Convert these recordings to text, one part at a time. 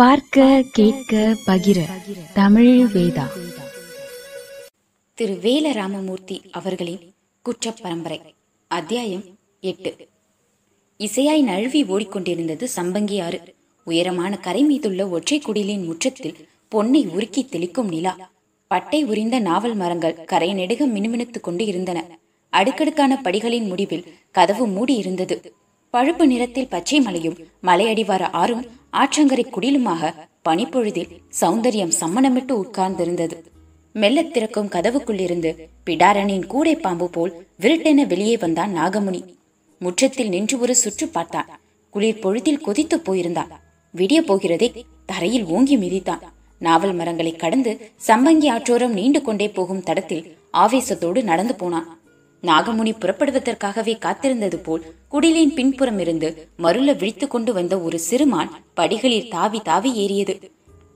பார்க்க கேட்க பகிர தமிழ் வேதா. திரு வேல ராமமூர்த்தி அவர்களின் குற்ற பரம்பரை அத்தியாயம் எட்டு. இசையாய் நழுவி ஓடிக்கொண்டிருந்தது சம்பங்கி ஆறு உயரமான கரை மீதுள்ள ஒற்றை குடிலின் முற்றத்தில் பொன்னை உருக்கி தெளிக்கும் நிலா. பட்டை உரிந்த நாவல் மரங்கள் கரை நெடுக மினுமினுத்துக் கொண்டு இருந்தன. அடுக்கடுக்கான படிகளின் முடிவில் கதவு மூடி இருந்தது பழுப்பு நிறத்தில் பச்சை மலையும் மலையடிவார ஆறும் ஆற்றங்கரை குடிலுமாக பனிப்பொழுதில் சௌந்தரியம் சம்மணமிட்டு உட்கார்ந்திருந்தது. மெல்லத் திறக்கும் கதவுக்குள்ளிருந்து பிடாரனின் கூடை பாம்பு போல் விருட்டென வெளியே வந்தான் நாகமுனி. முற்றத்தில் நின்று ஒரு சுற்று பார்த்தான். குளிர் பொழுதில் கொதித்து போயிருந்தான். விடிய போகிறதே தரையில் ஓங்கி மிதித்தான். நாவல் மரங்களை கடந்து சம்பங்கி ஆற்றோரம் நீண்டு கொண்டே போகும் தடத்தில் ஆவேசத்தோடு நடந்து போனான். நாகமுனி புறப்படுவதற்காகவே காத்திருந்தது போல் குடிலின் பின்புறம் இருந்து மருள விழித்து கொண்டு வந்த ஒரு சிறுமான் படிகளில் தாவி தாவி ஏறியது.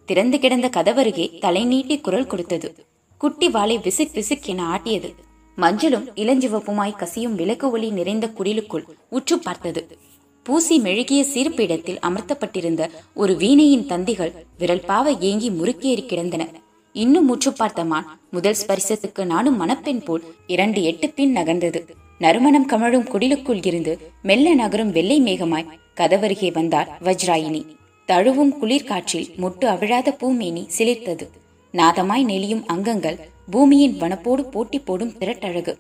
திறந்து கிடந்த கதவருகே தலை நீட்டி குரல் கொடுத்தது. குட்டி வாளை விசிக் விசிக் என ஆட்டியது. மஞ்சளும் இளஞ்சிவப்புமாய் கசியும் விளக்கு ஒளி நிறைந்த குடிலுக்குள் உற்று பார்த்தது. பூசி மெழுகிய சீர்பீடத்தில் அமர்த்தப்பட்டிருந்த ஒரு வீணையின் தந்திகள் விரல் பாவ ஏங்கி முறுக்கேறி கிடந்தன. இன்னும் முற்று பார்த்த மான் முதல் ஸ்பரிசத்துக்கு நானும் மணப்பெண் போல் இரண்டு எட்டு பின் நகர்ந்தது. நறுமணம் கமழும் குடிலுக்குள் இருந்து மெல்ல நகரும் வெள்ளை மேகமாய் கதவருகே வந்தார் வஜ்ராயினி. தழுவும் குளிர்காற்றில் முட்டு அவிழாத பூமேனி சிலிர்த்தது. நாதமாய் நெளியும் அங்கங்கள் பூமியின் வனப்போடு போட்டி போடும் திரட்டழகு.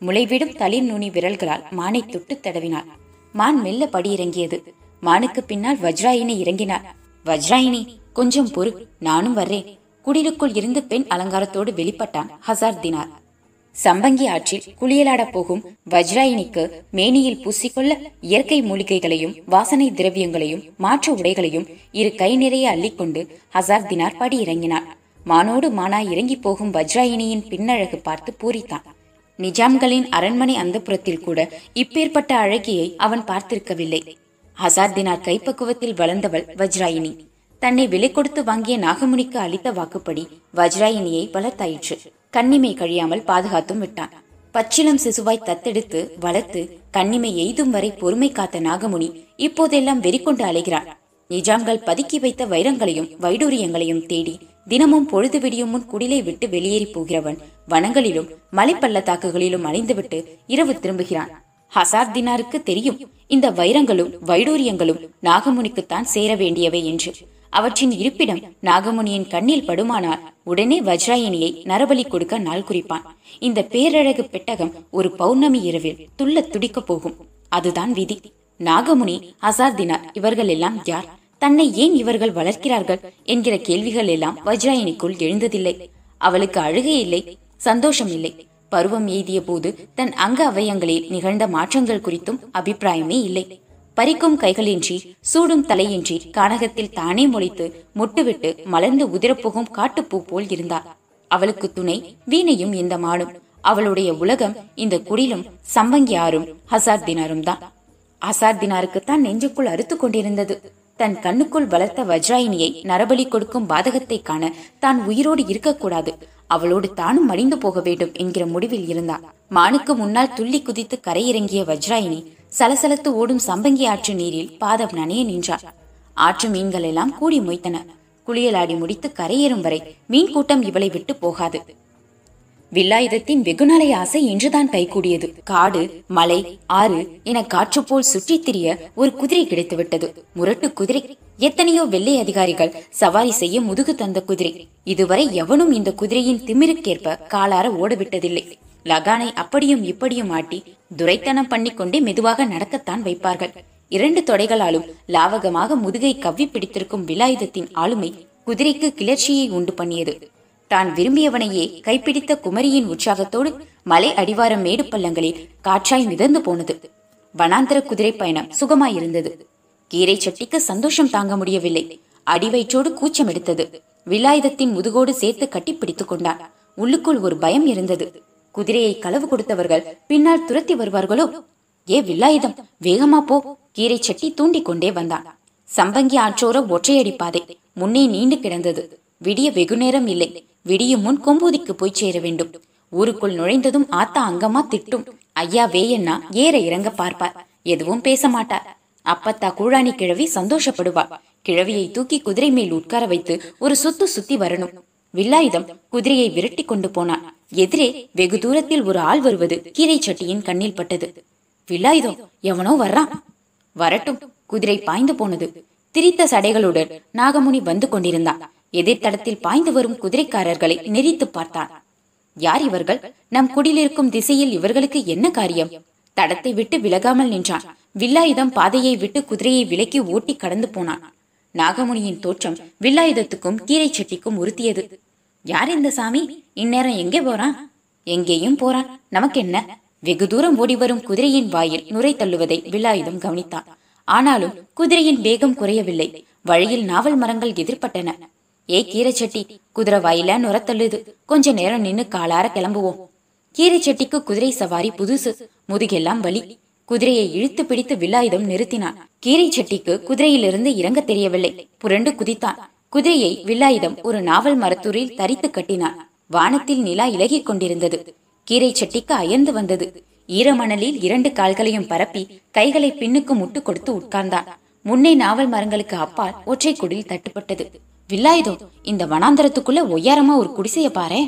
முளைவிடும் தளிர் நுனி விரல்களால் மானை தொட்டு தடவினார் மான் மெல்ல படியிறங்கியது. மானுக்கு பின்னால் வஜ்ராயினி இறங்கினார் வஜ்ராயினி கொஞ்சம் பொறு நானும் வர்றேன். குடிலுக்குள் இருந்து பெண் அலங்காரத்தோடு வெளிப்பட்டான் ஹசார் தினார். சம்பங்கி ஆற்றில் குளியலாடப் போகும் வஜ்ராயினிக்கு மேனியில் பூசிக்கொள்ள இயற்கை மூலிகைகளையும் வாசனை திரவியங்களையும் மாற்று உடைகளையும் இரு கை நிறைய அள்ளிக்கொண்டு ஹசார் தினார் படி இறங்கினார் மானோடு மானாய் இறங்கி போகும் வஜ்ராயினியின் பின்னழகு பார்த்து பூரித்தான். நிஜாம்களின் அரண்மனை அந்தப்புறத்தில் கூட இப்பேற்பட்ட அழகியை அவன் பார்த்திருக்கவில்லை. ஹசார் தினார் கைப்பக்குவத்தில் வளர்ந்தவள் வஜ்ராயினி. தன்னை விலை கொடுத்து வாங்கிய நாகமுனிக்கு அளித்த வாக்குப்படி வஜ்ராயினியை வளர்த்தாயிற்று. கண்ணிமை கழியாமல் பாதுகாத்தும் விட்டான். பச்சிலம் சிசுவாய் தத்தெடுத்து வளர்த்து கண்ணிமை எய்தும் வரை பொறுமை காத்த நாகமுனி இப்போதெல்லாம் வெறிக்கொண்டு அலைகிறான் நிஜாம்கள் பதுக்கி வைத்த வைரங்களையும் வைடூரியங்களையும் தேடி தினமும் பொழுது விடியும் முன் குடிலை விட்டு வெளியேறி போகிறவன் வனங்களிலும் மலைப்பள்ளத்தாக்குகளிலும் அலைந்துவிட்டு இரவு திரும்புகிறான். ஹசார் தினாருக்கு தெரியும் இந்த வைரங்களும் வைடூரியங்களும் நாகமுனிக்குத்தான் சேர வேண்டியவை என்று. அவற்றின் இருப்பிடம் நாகமுனியின் கண்ணில் படுமானால் உடனே வஜ்ராயணியை நரபலி கொடுக்க நாள் குறிப்பான். இந்த பேரழகு பெட்டகம் ஒரு பௌர்ணமி இரவில் துள்ள துடிக்கப் போகும். அதுதான் விதி. நாகமுனி ஹசார்தினார் இவர்கள் எல்லாம் யார்? தன்னை ஏன் இவர்கள் வளர்க்கிறார்கள் என்கிற கேள்விகள் எல்லாம் வஜ்ராயணிக்குள் எழுந்ததில்லை. அவளுக்கு அழுகை இல்லை சந்தோஷம் இல்லை. பருவம் எய்திய போது தன் அங்க அவயங்களில் நிகழ்ந்த மாற்றங்கள் குறித்தும் அபிப்பிராயமே இல்லை. பறிக்கும் கைகளின்றி சூடும் தலையின்றி கானகத்தில் தானே முளைத்து முட்டுவிட்டு மலர்ந்து உதிரப்போகும் காட்டுப்பூ போல் இருந்தார் அவளுக்கு துணை வீணையும் இந்த மாடும் அவளுடைய உலகம் இந்த குடிலும் சம்பங்கியாரும் ஹசார் தினாரும் தான். ஹசார் தினாருக்குத்தான் நெஞ்சுக்குள் அறுத்து கொண்டிருந்தது. தன் கண்ணுக்குள் வளர்த்த வஜ்ராயினியை நரபலி கொடுக்கும் பாதகத்தை காண தான் உயிரோடு இருக்கக்கூடாது. அவளோடு தானும் மடிந்து போக வேண்டும் என்கிற முடிவில் இருந்தார் மானுக்கு முன்னால் துள்ளி குதித்து கரையிறங்கிய வஜ்ராயினி சலசலத்து ஓடும் சம்பங்கி ஆற்று நீரில் பாதம் நனைய நின்றார். ஆற்று மீன்கள் எல்லாம் கூடி மொய்த்தன. குளியலாடி முடித்து கரையேறும் வரை மீன் கூட்டம் இவளை விட்டு போகாது. வில்லாயுதத்தின் வெகுநலை ஆசை இன்றுதான் கைகூடியது. காடு மலை ஆறு என காற்று போல் சுற்றித் திரிய ஒரு குதிரை கிடைத்துவிட்டது. முரட்டு குதிரை. எத்தனையோ வெள்ளை அதிகாரிகள் சவாரி செய்ய முதுகு தந்த குதிரை. இதுவரை எவனும் இந்த குதிரையின் திமிருக்கேற்ப காலார ஓடவிட்டதில்லை. லகானை அப்படியும் இப்படியும் ஆட்டி துரைத்தனம் பண்ணிக்கொண்டே மெதுவாக நடக்கத்தான் வைப்பார்கள். இரண்டு தொடைகளாலும் லாவகமாக முதுகை கவ்வி பிடித்திருக்கும் விலாயுதத்தின் ஆளுமை குதிரைக்கு கிளர்ச்சியை உண்டு பண்ணியது. தான் விரும்பியவனையே கைப்பிடித்த குமரியின் உற்சாகத்தோடு மலை அடிவாரம் மேடு பள்ளங்களில் காற்றாய் மிதந்து போனது. வனாந்தர குதிரை பயணம் சுகமாயிருந்தது. கீரை சட்டிக்கு சந்தோஷம் தாங்க முடியவில்லை. அடிவயிற்றோடு கூச்சம் எடுத்தது. விலாயுதத்தின் முதுகோடு சேர்த்து கட்டிப்பிடித்துக் கொண்டான். உள்ளுக்குள் ஒரு பயம் இருந்தது. குதிரையை களவு கொடுத்தவர்கள் பின்னால் துரத்தி வருவார்களோ? ஏ வில்லாயுதம் வேகமா போ. கீரை சட்டி தூண்டிக் கொண்டே வந்தான். சம்பங்கி ஆற்றோர ஒற்றையடி பாதை முன்னே நீண்டு கிடந்தது. விடிய வெகுநேரம் இல்லை. விடியும் முன் கொம்பூதிக்கு போய் சேர வேண்டும். ஊருக்குள் நுழைந்ததும் ஆத்தா அங்கமா திட்டும். ஐயா வேயண்ணா ஏற இறங்க பார்ப்பார். எதுவும் பேச மாட்டார். அப்பத்தா கூழாணி கிழவி சந்தோஷப்படுவாள். கிழவியை தூக்கி குதிரை மேல் உட்கார வைத்து ஒரு சுத்து சுத்தி வரணும். வில்லாயுதம் குதிரையை விரட்டி கொண்டு போனான். எதிரே வெகு தூரத்தில் ஒரு ஆள் வருவது கீரை சட்டியின் கண்ணில் பட்டது. வில்லாயுதம் எவனோ வர்றான். வரட்டும் குதிரை பாய்ந்து போனது. திரித்த சடைகளுடன் நாகமுனி வந்து கொண்டிருந்தான். எதிர்த்தடத்தில் பாய்ந்து வரும் குதிரைக்காரர்களை நெறித்து பார்த்தான். யார் இவர்கள்? நம் குடிலிருக்கும் திசையில் இவர்களுக்கு என்ன காரியம்? தடத்தை விட்டு விலகாமல் நின்றான். வில்லாயுதம் பாதையை விட்டு குதிரையை விலக்கி ஓட்டி கடந்து போனான். நாகமுனியின் தோற்றம் வில்லாயுதத்துக்கும் கீரை செட்டிக்கும் உறுத்தியது. யார் இந்த சாமி? இந்நேரம் எங்கே போறான்? எங்கேயும் போறான். நமக்கு என்ன வெகு தூரம் ஓடி வரும் குதிரையின் வாயில் நுரை தள்ளுவதை விலாயுதம் கவனித்தான். ஆனாலும் குதிரையின் வேகம் குறையவில்லை. வழியில் நாவல் மரங்கள் எதிர்பட்டன. ஏ கீரைச்சட்டி குதிரை வாயில நுர தள்ளுது. கொஞ்ச நேரம் நின்னு காலார கிளம்புவோம். கீரைச்சட்டிக்கு குதிரை சவாரி புதுசு. முதுகெல்லாம் வலி. குதிரையை இழுத்து பிடித்து வில்லாயுதம் நிறுத்தினான். கீரைச்சட்டிக்கு குதிரையிலிருந்து இறங்க தெரியவில்லை. புரண்டு குதித்தான். குதிரையை வில்லாயுதம் ஒரு நாவல் மரத்தூரில் தரித்து கட்டினான். வானத்தில் நிலா இலகிக் கொண்டிருந்தது. கீரை செட்டிக்கு அயர்ந்து வந்தது. ஈரமணலில் இரண்டு கால்களையும் பரப்பி கைகளை பின்னுக்கு முட்டு கொடுத்து உட்கார்ந்தான். முன்னே நாவல் மரங்களுக்கு அப்பால் ஒற்றை குடில் தட்டுப்பட்டது. வில்லாயுதம் இந்த வனாந்தரத்துக்குள்ள ஒய்யாரமா ஒரு குடிசைய பாரு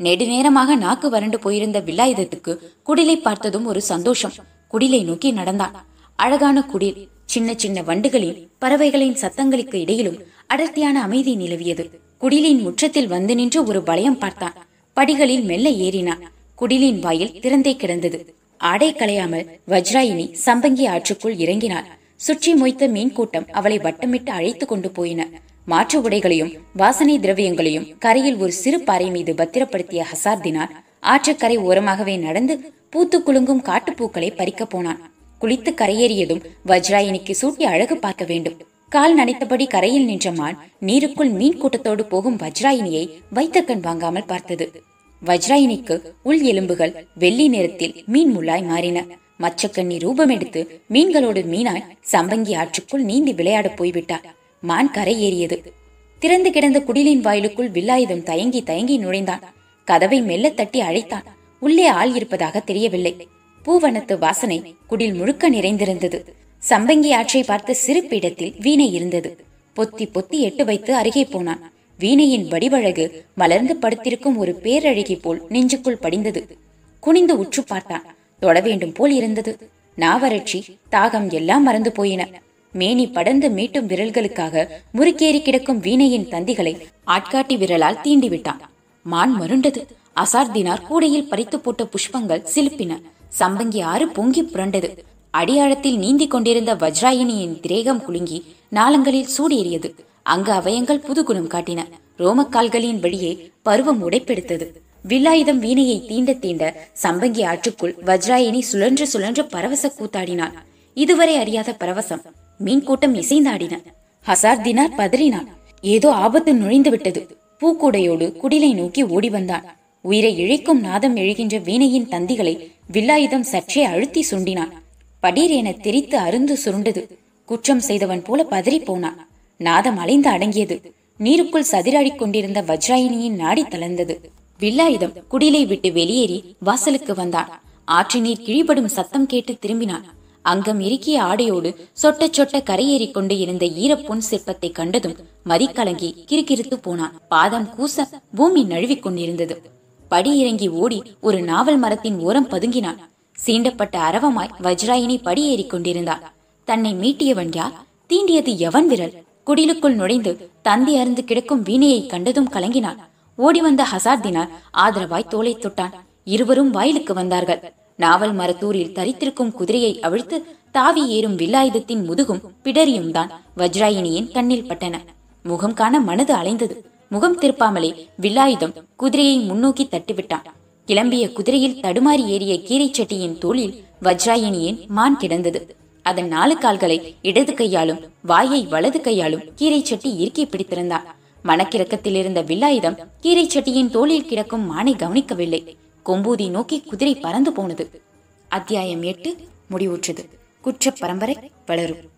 நெடுநேரமாக நாக்கு வறண்டு போயிருந்த வில்லாயுதத்துக்கு குடிலை பார்த்ததும் ஒரு சந்தோஷம். குடிலை நோக்கி நடந்தான். அழகான குடில் சின்ன சின்ன வண்டுகளின் பறவைகளின் சத்தங்களுக்கு இடையிலும் அடர்த்தியான அமைதி நிலவியது. குடிலின் முற்றத்தில் வந்து நின்று ஒரு வளையம் பார்த்தான். படிகளில் மெல்ல ஏறினான். குடிலின் வாயில் திறந்தே கிடந்தது. ஆடை களையாமல் வஜ்ராயினி சம்பங்கி ஆற்றுக்குள் இறங்கினாள். சுற்றி மொய்த்த மீன் கூட்டம் அவளை வட்டமிட்டு அழைத்து கொண்டு போயின. மாற்று உடைகளையும் வாசனை திரவியங்களையும் கரையில் ஒரு சிறு பாறை மீது பத்திரப்படுத்திய ஹசார்தினார் ஆற்றுக்கரை ஓரமாகவே நடந்து பூத்து குலுங்கும் காட்டுப்பூக்களை பறிக்கப் போனான். குளித்து கரையேறியதும் வஜ்ராயினிக்கு சூட்டி அழகு பார்க்க வேண்டும். கால் நனைத்தபடி கரையில் நின்ற மான் நீருக்குள் மீன் கூட்டத்தோடு போகும் வஜ்ராயினியை வைத்த கண் வாங்காமல் பார்த்தது. வஜ்ராயினிக்கு உள் எலும்புகள் வெள்ளி நிறத்தில் மீன் முள்ளாய் மாறின. மச்சக்கண்ணி ரூபம் எடுத்து மீன்களோடு மீனாய் சம்பங்கி ஆற்றுக்குள் நீந்தி விளையாட போய்விட்டார் மான் கரை ஏறியது. திறந்து கிடந்த குடிலின் வாயிலுக்குள் வில்லாயுதம் தயங்கி தயங்கி நுழைந்தான். கதவை மெல்ல தட்டி அழைத்தான். உள்ளே ஆள் இருப்பதாக தெரியவில்லை. பூவனத்து வாசனை குடில் முழுக்க நிறைந்திருந்தது. சம்பங்கி ஆற்றை பார்த்த சிறு பீடத்தில் வீணை இருந்தது. பொத்தி பொத்தி எட்டு வைத்து அருகே போனான். வீணையின் வடிவழகு மலர்ந்து படுத்திருக்கும் ஒரு பேரழகி போல் நெஞ்சுக்குள் படிந்தது. குனிந்து உற்று பார்த்தான். தொட வேண்டும் போல் இருந்தது. நாவறட்சி தாகம் எல்லாம் மறந்து போயின. மேனி படர்ந்து மீட்டும் விரல்களுக்காக முறுக்கேறி கிடக்கும் வீணையின் தந்திகளை ஆட்காட்டி விரலால் தீண்டி விட்டான். மான் மருண்டது. அசார்தினார் கூடையில் பறித்து போட்ட புஷ்பங்கள் சிலுப்பின. சம்பங்கி ஆறு பொங்கி புரண்டது. அடியாழத்தில் நீந்திக் கொண்டிருந்த வஜ்ராயினியின் திரேகம் குலுங்கி நாளங்களில் சூடேறியது. அங்கு அவயங்கள் புதுகுணம் காட்டின. ரோமக்கால்களின் வழியே பருவம் உடைப்பெடுத்தது. வில்லாயுதம் வீணையை தீண்ட தீண்ட சம்பங்கி ஆற்றுக்குள் வஜ்ராயினி சுழன்று சுழன்று பரவச கூத்தாடினான் இதுவரை அறியாத பரவசம் மீன் கூட்டம் இசைந்தாடின. ஹசார் தினார் பதறினான். ஏதோ ஆபத்து நுழைந்து விட்டது. பூக்கூடையோடு குடிலை நோக்கி ஓடி வந்தான். உயிரை இழைக்கும் நாதம் எழுகின்ற வீணையின் தந்திகளை வில்லாயுதம் சற்றே அழுத்தி சுண்டினான். படீர் என தெரித்து அருந்து சுருண்டது. குற்றம் செய்தவன் போல பதறி போனான். நாதம் அலைந்து அடங்கியது. நீருக்குள் சதிராடிக் கொண்டிருந்த வஜ்ராயினியின் நாடி தளர்ந்தது. வில்லாயுதம் குடிலை விட்டு வெளியேறி வாசலுக்கு வந்தான். ஆற்று நீர் கிழிபடும் சத்தம் கேட்டு திரும்பினான். அங்கம் இறுக்கிய ஆடையோடு சொட்ட சொட்ட கரையேறிக் கொண்டு இருந்த ஈரப்பொன் சிற்பத்தை கண்டதும் மதிக்கலங்கி கிறுகிறுத்து போனான். பாதம் கூச பூமி நழுவிக் கொண்டிருந்தது. படி இறங்கி ஓடி ஒரு நாவல் மரத்தின் ஓரம் பதுங்கினான். சீண்டப்பட்ட அரவமாய் வஜ்ராயினி படியேறிக் கொண்டிருந்தாள். தன்னை மீட்டியவன் யார்? தீண்டியது எவன் விரல்? குடிலுக்குள் நுழைந்து தந்தி அருந்து கிடக்கும் வீணையை கண்டதும் கலங்கினான் ஓடி வந்த ஹசார்தினார் ஆதரவாய் தோலை தொட்டான். இருவரும் வாயிலுக்கு வந்தார்கள். நாவல் மரத்தூரில் தரித்திருக்கும் குதிரையை அவிழ்த்து தாவி ஏறும் வில்லாயுதத்தின் முதுகும் பிடரியும் தான் வஜ்ராயினியின் கண்ணில் பட்டன. முகம் காண மனது அலைந்தது. முகம் திருப்பாமலே வில்லாயுதம் குதிரையை முன்னோக்கி தட்டிவிட்டான். கிளம்பிய குதிரையில் தடுமாறி ஏறிய கீரைச்சட்டியின் தோளில் வஜ்ராயினியின் மான் கிடந்தது. அதன் நாலு கால்களை இடது கையாலும் வாயை வலது கையாலும் கீரைச்சட்டி சட்டி இறுக்கி பிடித்திருந்தான் மனக்கிறக்கத்தில் இருந்த வில்லாயுதம் கீரைச்சட்டியின் தோளில் கிடக்கும் மானை கவனிக்கவில்லை. கொம்பூதி நோக்கி குதிரை பறந்து போனது. அத்தியாயம் எட்டு முடிவுற்றது. குற்ற பரம்பரை வளரும்.